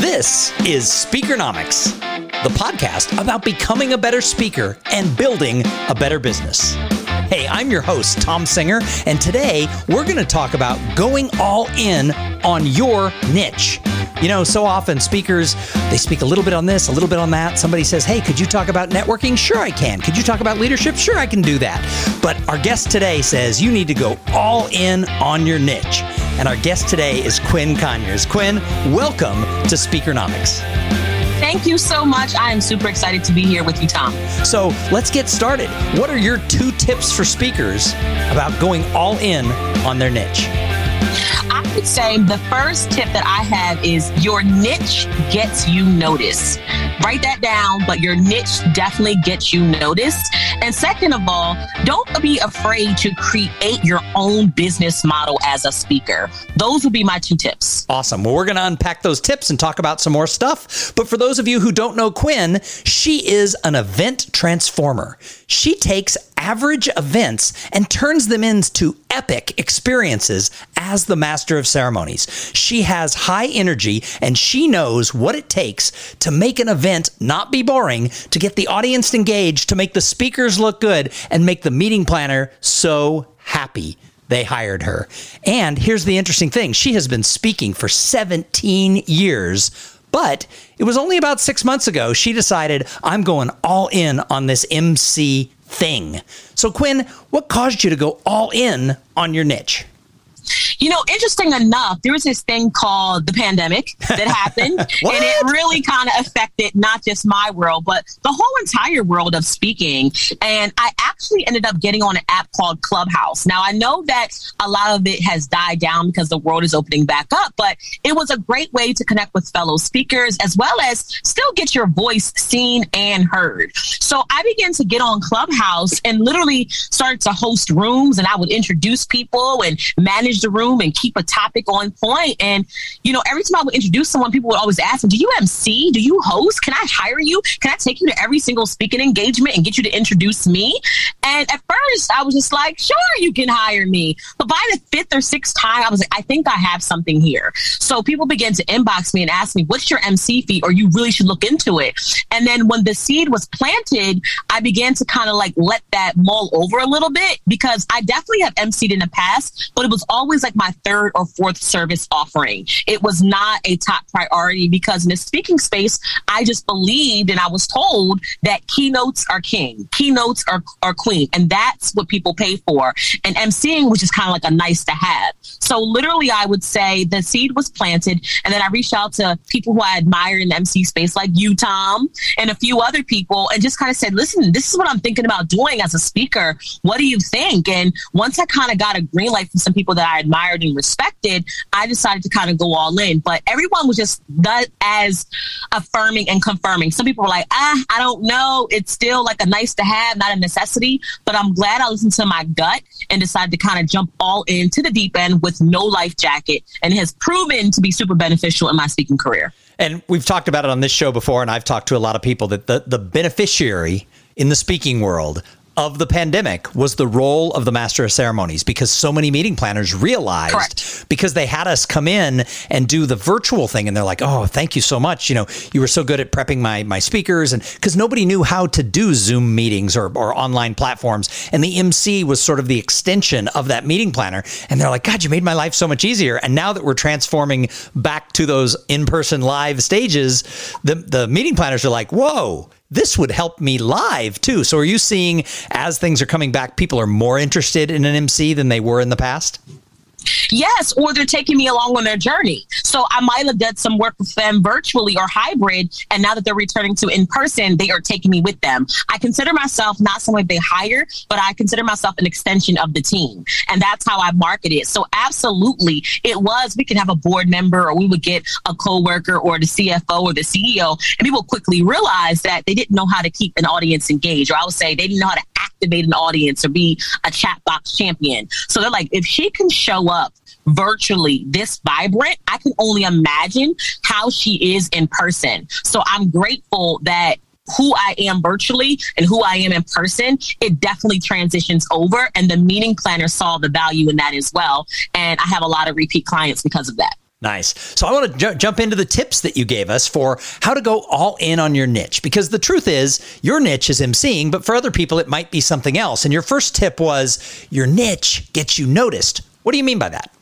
This is Speakernomics, the podcast about becoming a better speaker and building a better business. Hey, I'm your host, Thom Singer, and today we're going to talk about going all in on your niche. You know, so often speakers, they speak a little bit on this, a little bit on that. Somebody says, Hey, could you talk about networking? Sure, I can. Could you talk about leadership? Sure, I can do that. But our guest today says you need to go all in on your niche. And our guest today is Quinn Conyers. Quinn, welcome to Speakernomics. Thank you so much. I am super excited to be here with you, Thom. So let's get started. What are your two tips for speakers about going all in on their niche? I say the first tip that I have is your niche gets you noticed. Write that down, but your niche definitely gets you noticed. And second of all, don't be afraid to create your own business model as a speaker. Those would be my two tips. Awesome. Well, we're going to unpack those tips and talk about some more stuff. But for those of you who don't know Quinn, she is an event transformer. She takes average events and turns them into epic experiences as the master of ceremonies. She has high energy and she knows what it takes to make an event not be boring, to get the audience engaged, to make the speakers look good, and make the meeting planner so happy they hired her. And here's the interesting thing she has been speaking for 17 years. But it was only about six months ago she decided, I'm going all in on this MC thing. So, Quinn, what caused you to go all in on your niche? You know, interesting enough, there was this thing called the pandemic that happened, and it really kind of affected not just my world, but the whole entire world of speaking. And I actually ended up getting on an app called Clubhouse. Now, I know that a lot of it has died down because the world is opening back up, but it was a great way to connect with fellow speakers as well as still get your voice seen and heard. So I began to get on Clubhouse and literally started to host rooms, and I would introduce people and manage the room and keep a topic on point. And, you know, every time I would introduce someone, people would always ask me, Do you MC? Do you host? Can I hire you? Can I take you to every single speaking engagement and get you to introduce me? And at first, I was just like, Sure, you can hire me. But by the fifth or sixth time, I was like, I think I have something here. So people began to inbox me and ask me, What's your MC fee? Or you really should look into it. And then when the seed was planted, I began to kind of like let that mull over a little bit because I definitely have MC'd in the past, but it was always like my third or fourth service offering. It was not a top priority because in the speaking space, I just believed and I was told that keynotes are king, keynotes are, are queen, and that's what people pay for. And emceeing, which is kind of like a nice to have. So literally, I would say the seed was planted, and then I reached out to people who I admire in the MC space, like you, Thom, and a few other people, and just kind of said, listen, this is what I'm thinking about doing as a speaker. What do you think? And once I kind of got a green light from some people that I admired and respected, I decided to kind of go all in. But everyone was just not as affirming and confirming. Some people were like, ah, I don't know. It's still like a nice to have, not a necessity. But I'm glad I listened to my gut and decided to kind of jump all into the deep end with no life jacket. And it has proven to be super beneficial in my speaking career. And we've talked about it on this show before, and I've talked to a lot of people that the, the beneficiary in the speaking world of the pandemic was the role of the master of ceremonies because so many meeting planners realized Correct. because they had us come in and do the virtual thing and they're like oh thank you so much. You know you were so good at prepping my my speakers. And because nobody knew how to do zoom meetings or, or online platforms. And the mc was sort of the extension of that meeting planner. And they're like god you made my life so much easier. And now that we're transforming back to those in-person live stages the the meeting planners are like whoa this would help me live too. So are you seeing as things are coming back, people are more interested in an MC than they were in the past? Yes, or they're taking me along on their journey. So I might have done some work with them virtually or hybrid, and now that they're returning to in person, they are taking me with them. I consider myself not someone they hire, but I consider myself an extension of the team, and that's how I market it. So absolutely, it was. We could have a board member, or we would get a coworker, or the CFO, or the CEO, and people quickly realize that they didn't know how to keep an audience engaged, or I would say they didn't know how to activate an audience or be a chat box champion. So they're like, if she can show up virtually this vibrant, I can only imagine how she is in person. So I'm grateful that who I am virtually and who I am in person, it definitely transitions over. And the meeting planner saw the value in that as well. And I have a lot of repeat clients because of that. Nice. So I want to ju- jump into the tips that you gave us for how to go all in on your niche because the truth is your niche is emceeing, but for other people it might be something else. And your first tip was your niche gets you noticed. What do you mean by that?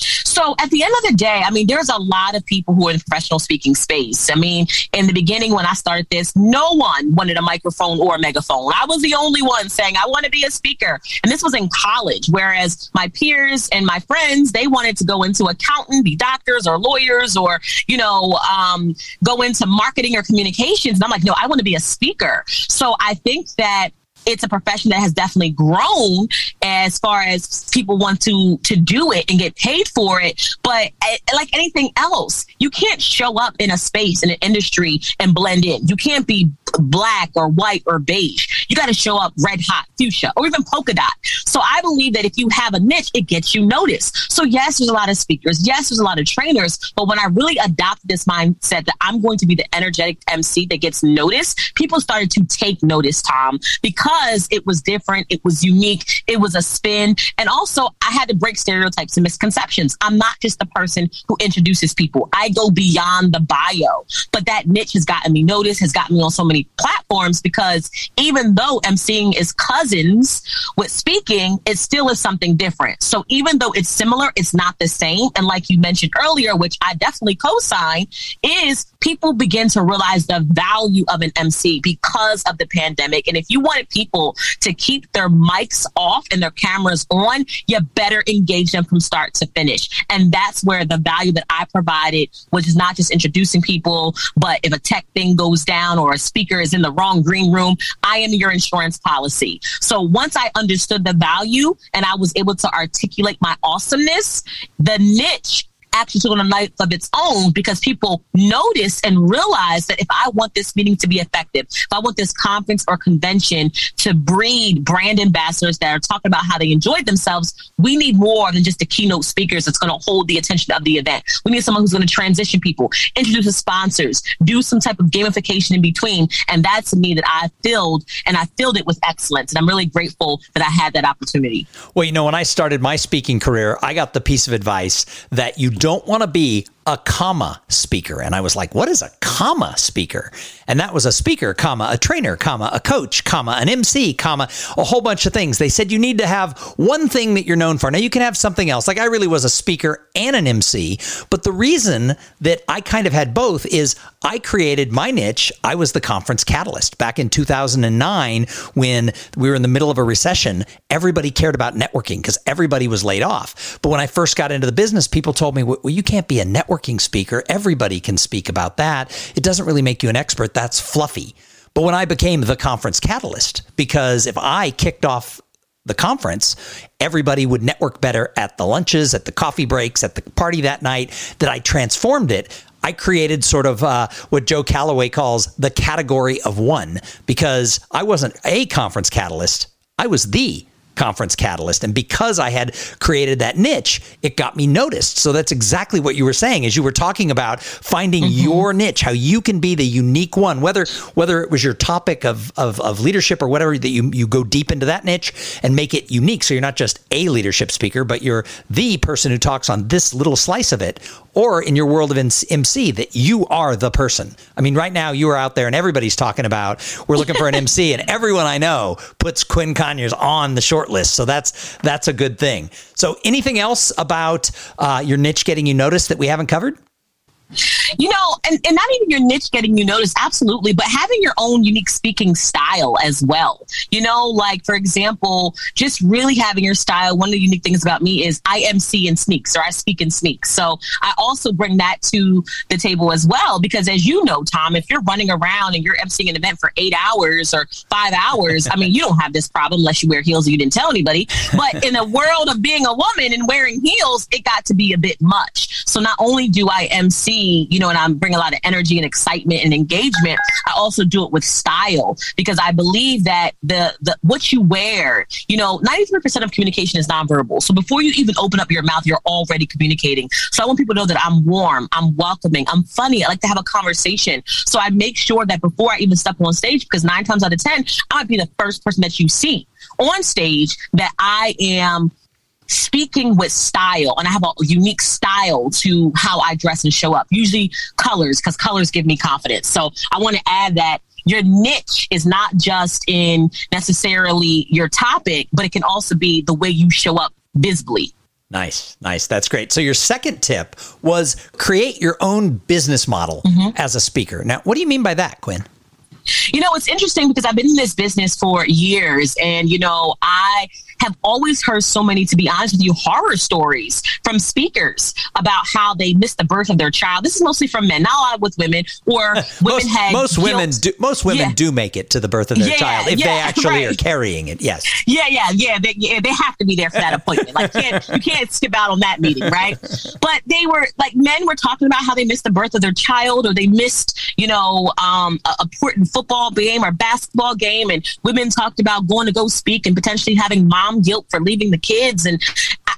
So at the end of the day, I mean, there's a lot of people who are in the professional speaking space. I mean, in the beginning, when I started this, no one wanted a microphone or a megaphone. I was the only one saying, I want to be a speaker. And this was in college, whereas my peers and my friends, they wanted to go into accountant, be doctors or lawyers or, you know, um, go into marketing or communications. And I'm like, no, I want to be a speaker. So I think that it's a profession that has definitely grown as far as people want to to do it and get paid for it. But eh, like anything else you can't show up in a space in an industry and blend in. You can't be black or white or beige you got to show up red hot fuchsia or even polka dot so i believe that if you have a niche it gets you noticed so yes there's a lot of speakers yes there's a lot of trainers but when i really adopted this mindset that i'm going to be the energetic mc that gets noticed people started to take notice thom because it was different, it was unique, it was a spin. And also, I had to break stereotypes and misconceptions. I'm not just the person who introduces people, I go beyond the bio. But that niche has gotten me noticed, has gotten me on so many platforms because even though emceeing is cousins with speaking, it still is something different. So even though it's similar, it's not the same. And like you mentioned earlier, which I definitely co sign, is people begin to realize the value of an MC because of the pandemic. And if you wanted people to keep their mics off and their cameras on, you better engage them from start to finish. And that's where the value that I provided, which is not just introducing people, but if a tech thing goes down or a speaker is in the wrong green room, I am your insurance policy. So once I understood the value and I was able to articulate my awesomeness, the niche actually took on a life of its own because people notice and realize that if I want this meeting to be effective, if I want this conference or convention to breed brand ambassadors that are talking about how they enjoyed themselves, we need more than just the keynote speakers that's going to hold the attention of the event. We need someone who's going to transition people, introduce the sponsors, do some type of gamification in between. And that's me that I filled and I filled it with excellence. And I'm really grateful that I had that opportunity. Well, you know, when I started my speaking career, I got the piece of advice that you don't want to be a comma speaker. And I was like, what is a comma speaker? And that was a speaker, comma, a trainer, comma, a coach, comma, an MC, comma, a whole bunch of things. They said you need to have one thing that you're known for. Now you can have something else. Like I really was a speaker and an MC, but the reason that I kind of had both is I created my niche. I was the conference catalyst back in 2009 when we were in the middle of a recession. Everybody cared about networking because everybody was laid off. But when I first got into the business, people told me, well, you can't be a networking speaker. Everybody can speak about that. It doesn't really make you an expert. That's fluffy. But when I became the conference catalyst, because if I kicked off the conference, everybody would network better at the lunches, at the coffee breaks, at the party that night, that I transformed it. I created sort of uh, what Joe Calloway calls the category of one because I wasn't a conference catalyst. I was the conference catalyst and because i had created that niche it got me noticed so that's exactly what you were saying as you were talking about finding mm-hmm. your niche how you can be the unique one whether whether it was your topic of, of, of leadership or whatever that you, you go deep into that niche and make it unique so you're not just a leadership speaker but you're the person who talks on this little slice of it or in your world of MC that you are the person. I mean, right now you are out there and everybody's talking about we're looking for an MC, and everyone I know puts Quinn Conyers on the short So that's that's a good thing. So anything else about uh, your niche getting you noticed that we haven't covered? You know, and, and not even your niche getting you noticed, absolutely, but having your own unique speaking style as well. You know, like for example, just really having your style. One of the unique things about me is I MC in sneaks or I speak in sneaks. So I also bring that to the table as well, because as you know, Thom, if you're running around and you're emceeing an event for eight hours or five hours, I mean, you don't have this problem unless you wear heels and you didn't tell anybody. But in the world of being a woman and wearing heels, it got to be a bit much. So not only do I MC you know, and I'm bring a lot of energy and excitement and engagement. I also do it with style because I believe that the the what you wear, you know, 93% of communication is nonverbal. So before you even open up your mouth, you're already communicating. So I want people to know that I'm warm, I'm welcoming, I'm funny. I like to have a conversation. So I make sure that before I even step on stage, because nine times out of ten, I might be the first person that you see on stage that I am speaking with style and I have a unique style to how I dress and show up. Usually colors, because colors give me confidence. So I want to add that your niche is not just in necessarily your topic, but it can also be the way you show up visibly. Nice, nice. That's great. So, your second tip was create your own business model mm-hmm. as a speaker. Now, what do you mean by that, Quinn? You know, it's interesting because I've been in this business for years and, you know, I have always heard so many, to be honest with you, horror stories from speakers about how they missed the birth of their child. This is mostly from men, not a lot with women, or women most, had most guilt. women do most women yeah. do make it to the birth of their yeah, child if yeah, they actually right. are carrying it. Yes. Yeah, yeah, yeah. They, yeah, they have to be there for that appointment. Like, can't, you can't skip out on that meeting, right? But they were like men were talking about how they missed the birth of their child, or they missed, you know, um, a important football game or basketball game, and women talked about going to go speak and potentially having mom mom guilt for leaving the kids. And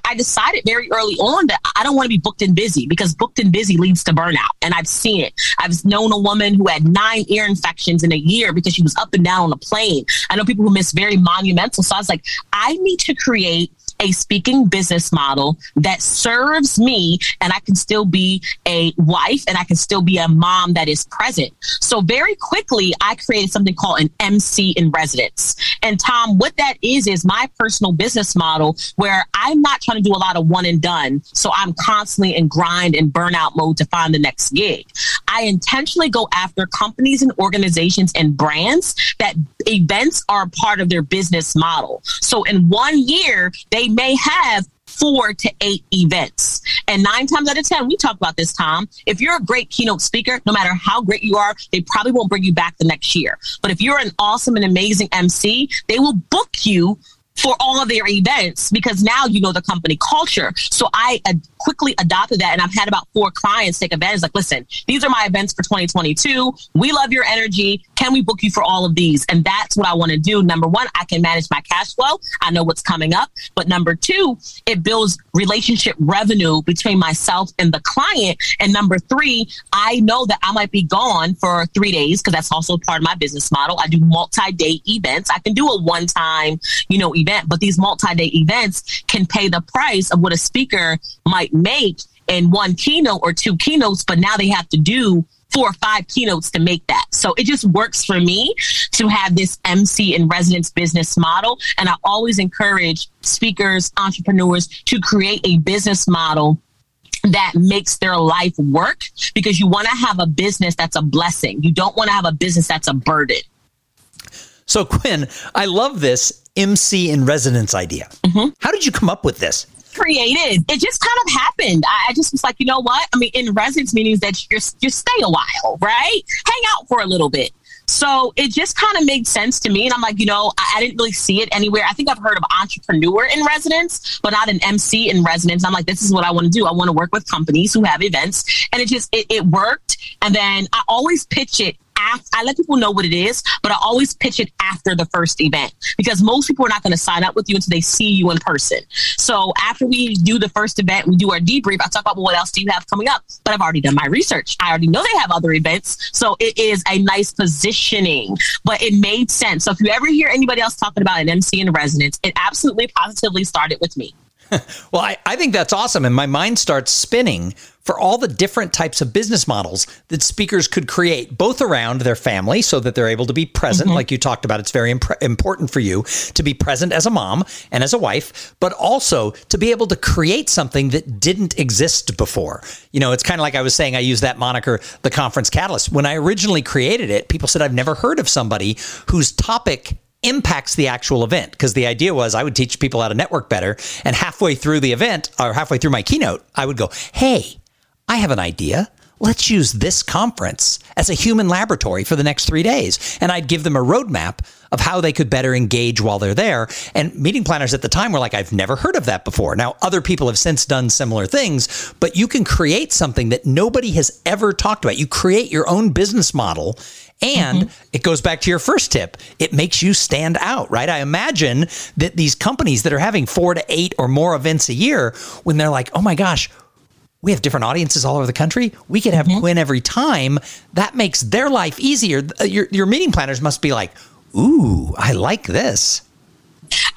I decided very early on that I don't want to be booked and busy because booked and busy leads to burnout. And I've seen it. I've known a woman who had nine ear infections in a year because she was up and down on a plane. I know people who miss very monumental. So I was like, I need to create a speaking business model that serves me and I can still be a wife and I can still be a mom that is present. So very quickly, I created something called an MC in residence. And Thom, what that is, is my personal business model where I'm not trying to do a lot of one and done. So I'm constantly in grind and burnout mode to find the next gig. I intentionally go after companies and organizations and brands that events are part of their business model. So in one year, they may have four to eight events. And nine times out of 10, we talk about this, Thom. If you're a great keynote speaker, no matter how great you are, they probably won't bring you back the next year. But if you're an awesome and amazing MC, they will book you for all of their events because now you know the company culture. So I ad- quickly adopted that and I've had about four clients take advantage. Like, listen, these are my events for 2022. We love your energy. Can we book you for all of these? And that's what I want to do. Number one, I can manage my cash flow. I know what's coming up. But number two, it builds relationship revenue between myself and the client. And number three, I know that I might be gone for three days because that's also part of my business model. I do multi-day events. I can do a one-time, you know, event, but these multi-day events can pay the price of what a speaker might make in one keynote or two keynotes, but now they have to do four or five keynotes to make that. So it just works for me to have this MC in residence business model. And I always encourage speakers, entrepreneurs to create a business model that makes their life work because you want to have a business that's a blessing. You don't want to have a business that's a burden. So, Quinn, I love this MC in residence idea. Mm-hmm. How did you come up with this? Created. It just kind of happened. I, I, just was like, you know what? I mean, in residence meetings that you you stay a while, right? Hang out for a little bit. So it just kind of made sense to me. And I'm like, you know, I, I, didn't really see it anywhere. I think I've heard of entrepreneur in residence, but not an MC in residence. I'm like, this is what I want to do. I want to work with companies who have events. And it just, it, it worked. And then I always pitch it I let people know what it is, but I always pitch it after the first event because most people are not going to sign up with you until they see you in person. So after we do the first event, we do our debrief. I talk about well, what else do you have coming up, but I've already done my research. I already know they have other events, so it is a nice positioning. But it made sense. So if you ever hear anybody else talking about an MC in residence, it absolutely positively started with me. well, I, I think that's awesome. And my mind starts spinning for all the different types of business models that speakers could create, both around their family so that they're able to be present, mm-hmm. like you talked about. It's very imp- important for you to be present as a mom and as a wife, but also to be able to create something that didn't exist before. You know, it's kind of like I was saying, I use that moniker, the conference catalyst. When I originally created it, people said, I've never heard of somebody whose topic impacts the actual event because the idea was I would teach people how to network better. And halfway through the event or halfway through my keynote, I would go, Hey, I have an idea. Let's use this conference as a human laboratory for the next three days. And I'd give them a roadmap of how they could better engage while they're there. And meeting planners at the time were like, I've never heard of that before. Now, other people have since done similar things, but you can create something that nobody has ever talked about. You create your own business model and mm-hmm. it goes back to your first tip. It makes you stand out, right? I imagine that these companies that are having four to eight or more events a year, when they're like, oh my gosh, we have different audiences all over the country. We could have mm-hmm. Quinn every time. That makes their life easier. Your, your meeting planners must be like, ooh, I like this.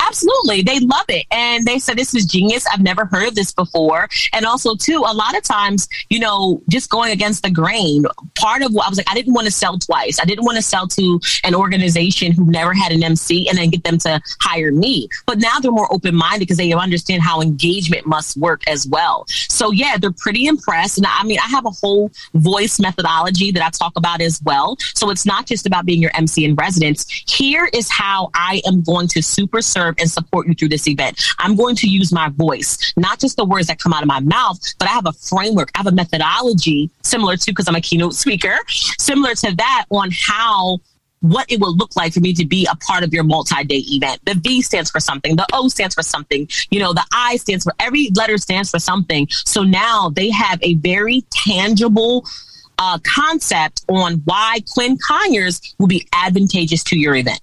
Absolutely. They love it. And they said, this is genius. I've never heard of this before. And also, too, a lot of times, you know, just going against the grain, part of what I was like, I didn't want to sell twice. I didn't want to sell to an organization who never had an MC and then get them to hire me. But now they're more open minded because they understand how engagement must work as well. So, yeah, they're pretty impressed. And I mean, I have a whole voice methodology that I talk about as well. So it's not just about being your MC in residence. Here is how I am going to super serve and support you through this event. I'm going to use my voice, not just the words that come out of my mouth, but I have a framework, I have a methodology similar to, because I'm a keynote speaker, similar to that on how what it will look like for me to be a part of your multi-day event. The V stands for something, the O stands for something, you know, the I stands for every letter stands for something. So now they have a very tangible uh, concept on why Quinn Conyers will be advantageous to your event.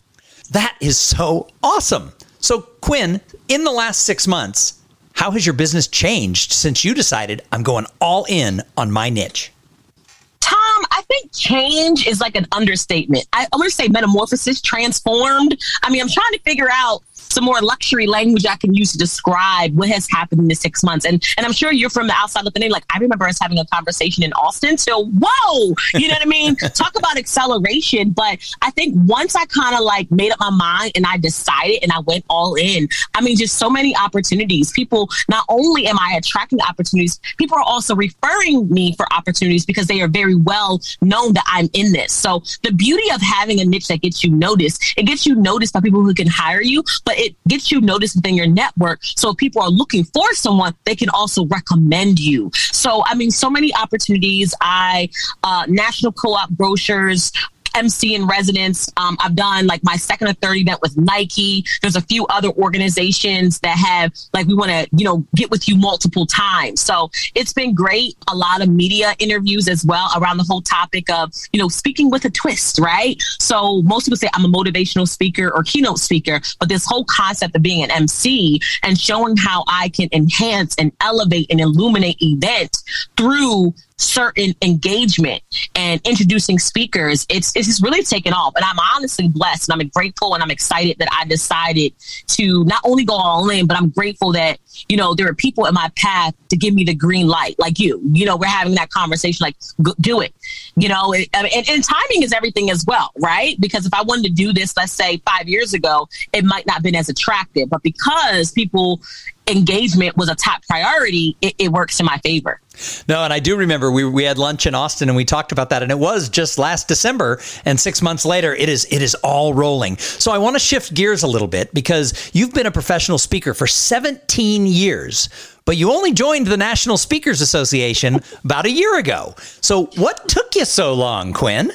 That is so awesome. So, Quinn, in the last six months, how has your business changed since you decided I'm going all in on my niche? Thom, I think change is like an understatement. I, I want to say metamorphosis, transformed. I mean, I'm trying to figure out some more luxury language I can use to describe what has happened in the six months. And and I'm sure you're from the outside looking in. Like I remember us having a conversation in Austin. So whoa, you know what I mean? Talk about acceleration. But I think once I kind of like made up my mind and I decided and I went all in. I mean, just so many opportunities. People not only am I attracting opportunities, people are also referring me for opportunities because they are very well known that I'm in this. So the beauty of having a niche that gets you noticed, it gets you noticed by people who can hire you, but it gets you noticed within your network. So if people are looking for someone, they can also recommend you. So, I mean, so many opportunities. I, uh, national co-op brochures, MC in residence. Um, I've done like my second or third event with Nike. There's a few other organizations that have like we want to you know get with you multiple times. So it's been great. A lot of media interviews as well around the whole topic of you know speaking with a twist, right? So most people say I'm a motivational speaker or keynote speaker, but this whole concept of being an MC and showing how I can enhance and elevate and illuminate event through certain engagement and introducing speakers, it's it's really taken off. And I'm honestly blessed and I'm grateful and I'm excited that I decided to not only go all in, but I'm grateful that, you know, there are people in my path to give me the green light, like you. You know, we're having that conversation, like, do it. You know, and, and timing is everything as well, right? Because if I wanted to do this, let's say five years ago, it might not have been as attractive. But because people engagement was a top priority, it, it, works in my favor. No, and I do remember we, we had lunch in Austin and we talked about that, and it was just last December, and six months later, it is it is all rolling. So I want to shift gears a little bit because you've been a professional speaker for 17 years, but you only joined the National Speakers Association about a year ago. So what took you so long, Quinn?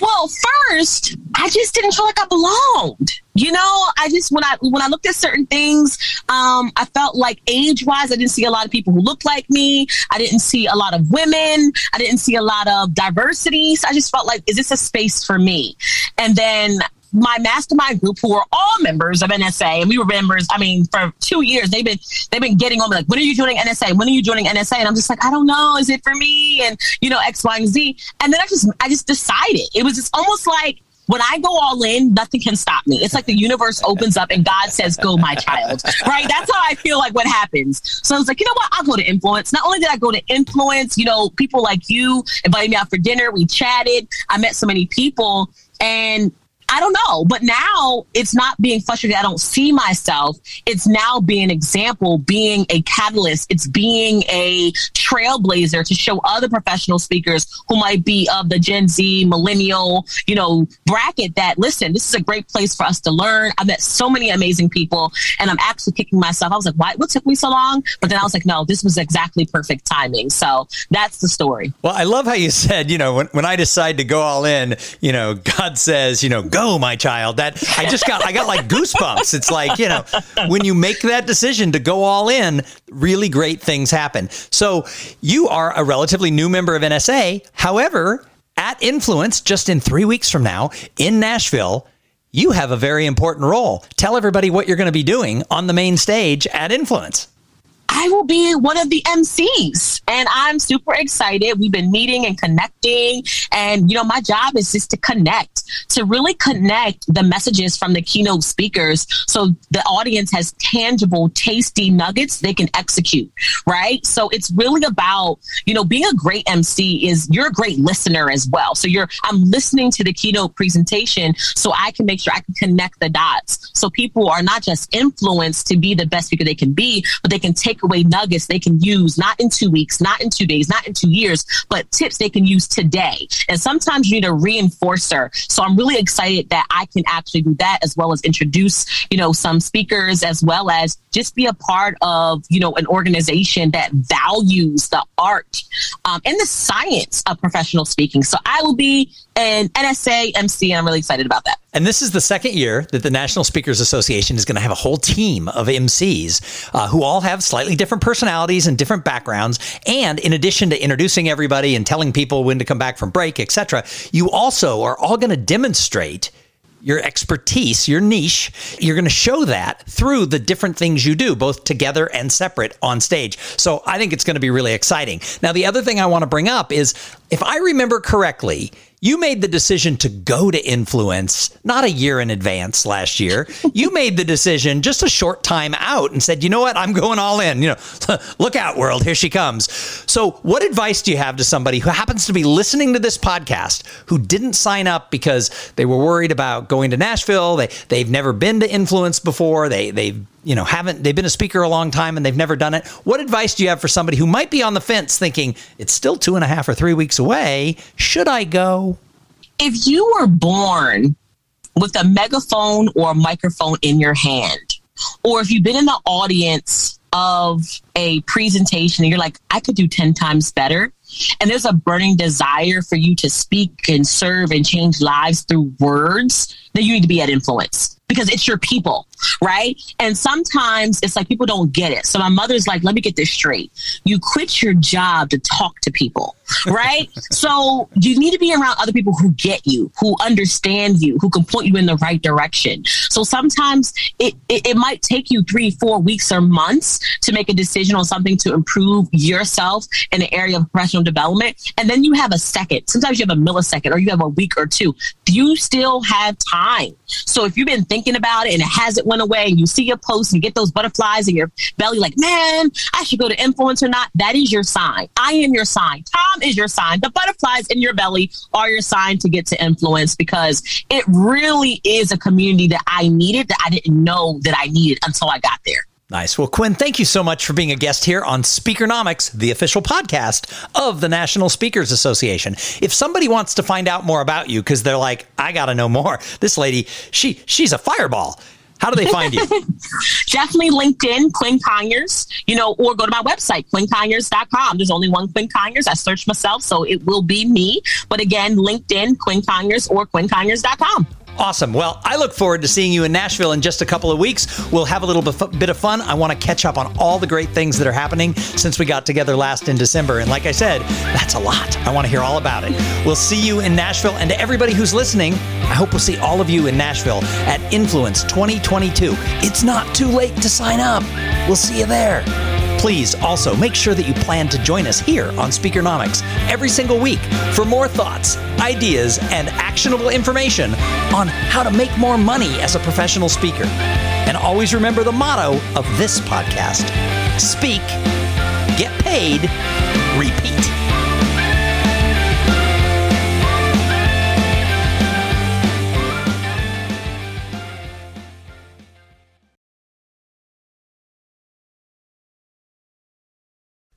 Well, first, I just didn't feel like I belonged. You know, I just when I when I looked at certain things, um, I felt like age wise, I didn't see a lot of people who looked like me. I didn't see a lot of women. I didn't see a lot of diversity. So I just felt like, is this a space for me? And then my mastermind group, who are all members of NSA, and we were members. I mean, for two years, they've been they've been getting on me like, when are you joining NSA? When are you joining NSA? And I'm just like, I don't know. Is it for me? And you know, X, Y, and Z. And then I just I just decided it was just almost like when I go all in, nothing can stop me. It's like the universe opens up and God says, Go, my child. Right? That's how I feel like what happens. So I was like, you know what? I'll go to influence. Not only did I go to influence, you know, people like you invited me out for dinner. We chatted. I met so many people. And I don't know. But now it's not being frustrated. I don't see myself. It's now being an example, being a catalyst. It's being a trailblazer to show other professional speakers who might be of the Gen Z, millennial, you know, bracket that listen, this is a great place for us to learn. I met so many amazing people and I'm actually kicking myself. I was like, why, what took me so long? But then I was like, no, this was exactly perfect timing. So that's the story. Well, I love how you said, you know, when, when I decide to go all in, you know, God says, you know, go my child. That I just got I got like goosebumps. It's like, you know, when you make that decision to go all in, really great things happen. So, you are a relatively new member of NSA. However, at Influence just in 3 weeks from now in Nashville, you have a very important role. Tell everybody what you're going to be doing on the main stage at Influence. I will be one of the MCs and I'm super excited. We've been meeting and connecting. And, you know, my job is just to connect, to really connect the messages from the keynote speakers so the audience has tangible, tasty nuggets they can execute, right? So it's really about, you know, being a great MC is you're a great listener as well. So you're, I'm listening to the keynote presentation so I can make sure I can connect the dots. So people are not just influenced to be the best speaker they can be, but they can take away nuggets they can use not in two weeks, not in two days, not in two years, but tips they can use today. And sometimes you need a reinforcer. So I'm really excited that I can actually do that as well as introduce, you know, some speakers as well as just be a part of, you know, an organization that values the art um, and the science of professional speaking. So I will be an NSA MC, and I'm really excited about that. And this is the second year that the National Speakers Association is going to have a whole team of MCs uh, who all have slightly different personalities and different backgrounds. And in addition to introducing everybody and telling people when to come back from break, etc., you also are all going to demonstrate your expertise, your niche, you're going to show that through the different things you do, both together and separate on stage. So I think it's going to be really exciting. Now, the other thing I want to bring up is if I remember correctly, you made the decision to go to influence not a year in advance last year. you made the decision just a short time out and said, you know what, I'm going all in. You know, look out, world, here she comes. So, what advice do you have to somebody who happens to be listening to this podcast who didn't sign up because they were worried about going to Nashville? They they've never been to influence before. They they've you know haven't they've been a speaker a long time and they've never done it. What advice do you have for somebody who might be on the fence thinking it's still two and a half or three weeks away. Should i go? If you were born with a megaphone or a microphone in your hand or if you've been in the audience of a presentation and you're like i could do 10 times better and there's a burning desire for you to speak and serve and change lives through words then you need to be at influence because it's your people, right? And sometimes it's like people don't get it. So my mother's like, let me get this straight. You quit your job to talk to people, right? so you need to be around other people who get you, who understand you, who can point you in the right direction. So sometimes it, it, it might take you three, four weeks or months to make a decision on something to improve yourself in the area of professional development. And then you have a second. Sometimes you have a millisecond or you have a week or two. You still have time. So if you've been thinking thinking about it and it hasn't went away and you see a post and get those butterflies in your belly like, man, I should go to influence or not, that is your sign. I am your sign. Thom is your sign. The butterflies in your belly are your sign to get to influence because it really is a community that I needed that I didn't know that I needed until I got there. Nice. Well, Quinn, thank you so much for being a guest here on Speakernomics, the official podcast of the National Speakers Association. If somebody wants to find out more about you because they're like, I got to know more. This lady, she she's a fireball. How do they find you? Definitely LinkedIn, Quinn Conyers, you know, or go to my website, quinnconyers.com. There's only one Quinn Conyers. I searched myself, so it will be me. But again, LinkedIn, Quinn Conyers, or quinnconyers.com. Awesome. Well, I look forward to seeing you in Nashville in just a couple of weeks. We'll have a little bit of fun. I want to catch up on all the great things that are happening since we got together last in December. And like I said, that's a lot. I want to hear all about it. We'll see you in Nashville. And to everybody who's listening, I hope we'll see all of you in Nashville at Influence 2022. It's not too late to sign up. We'll see you there. Please also make sure that you plan to join us here on Speakernomics every single week for more thoughts, ideas, and actionable information on how to make more money as a professional speaker. And always remember the motto of this podcast speak, get paid, repeat.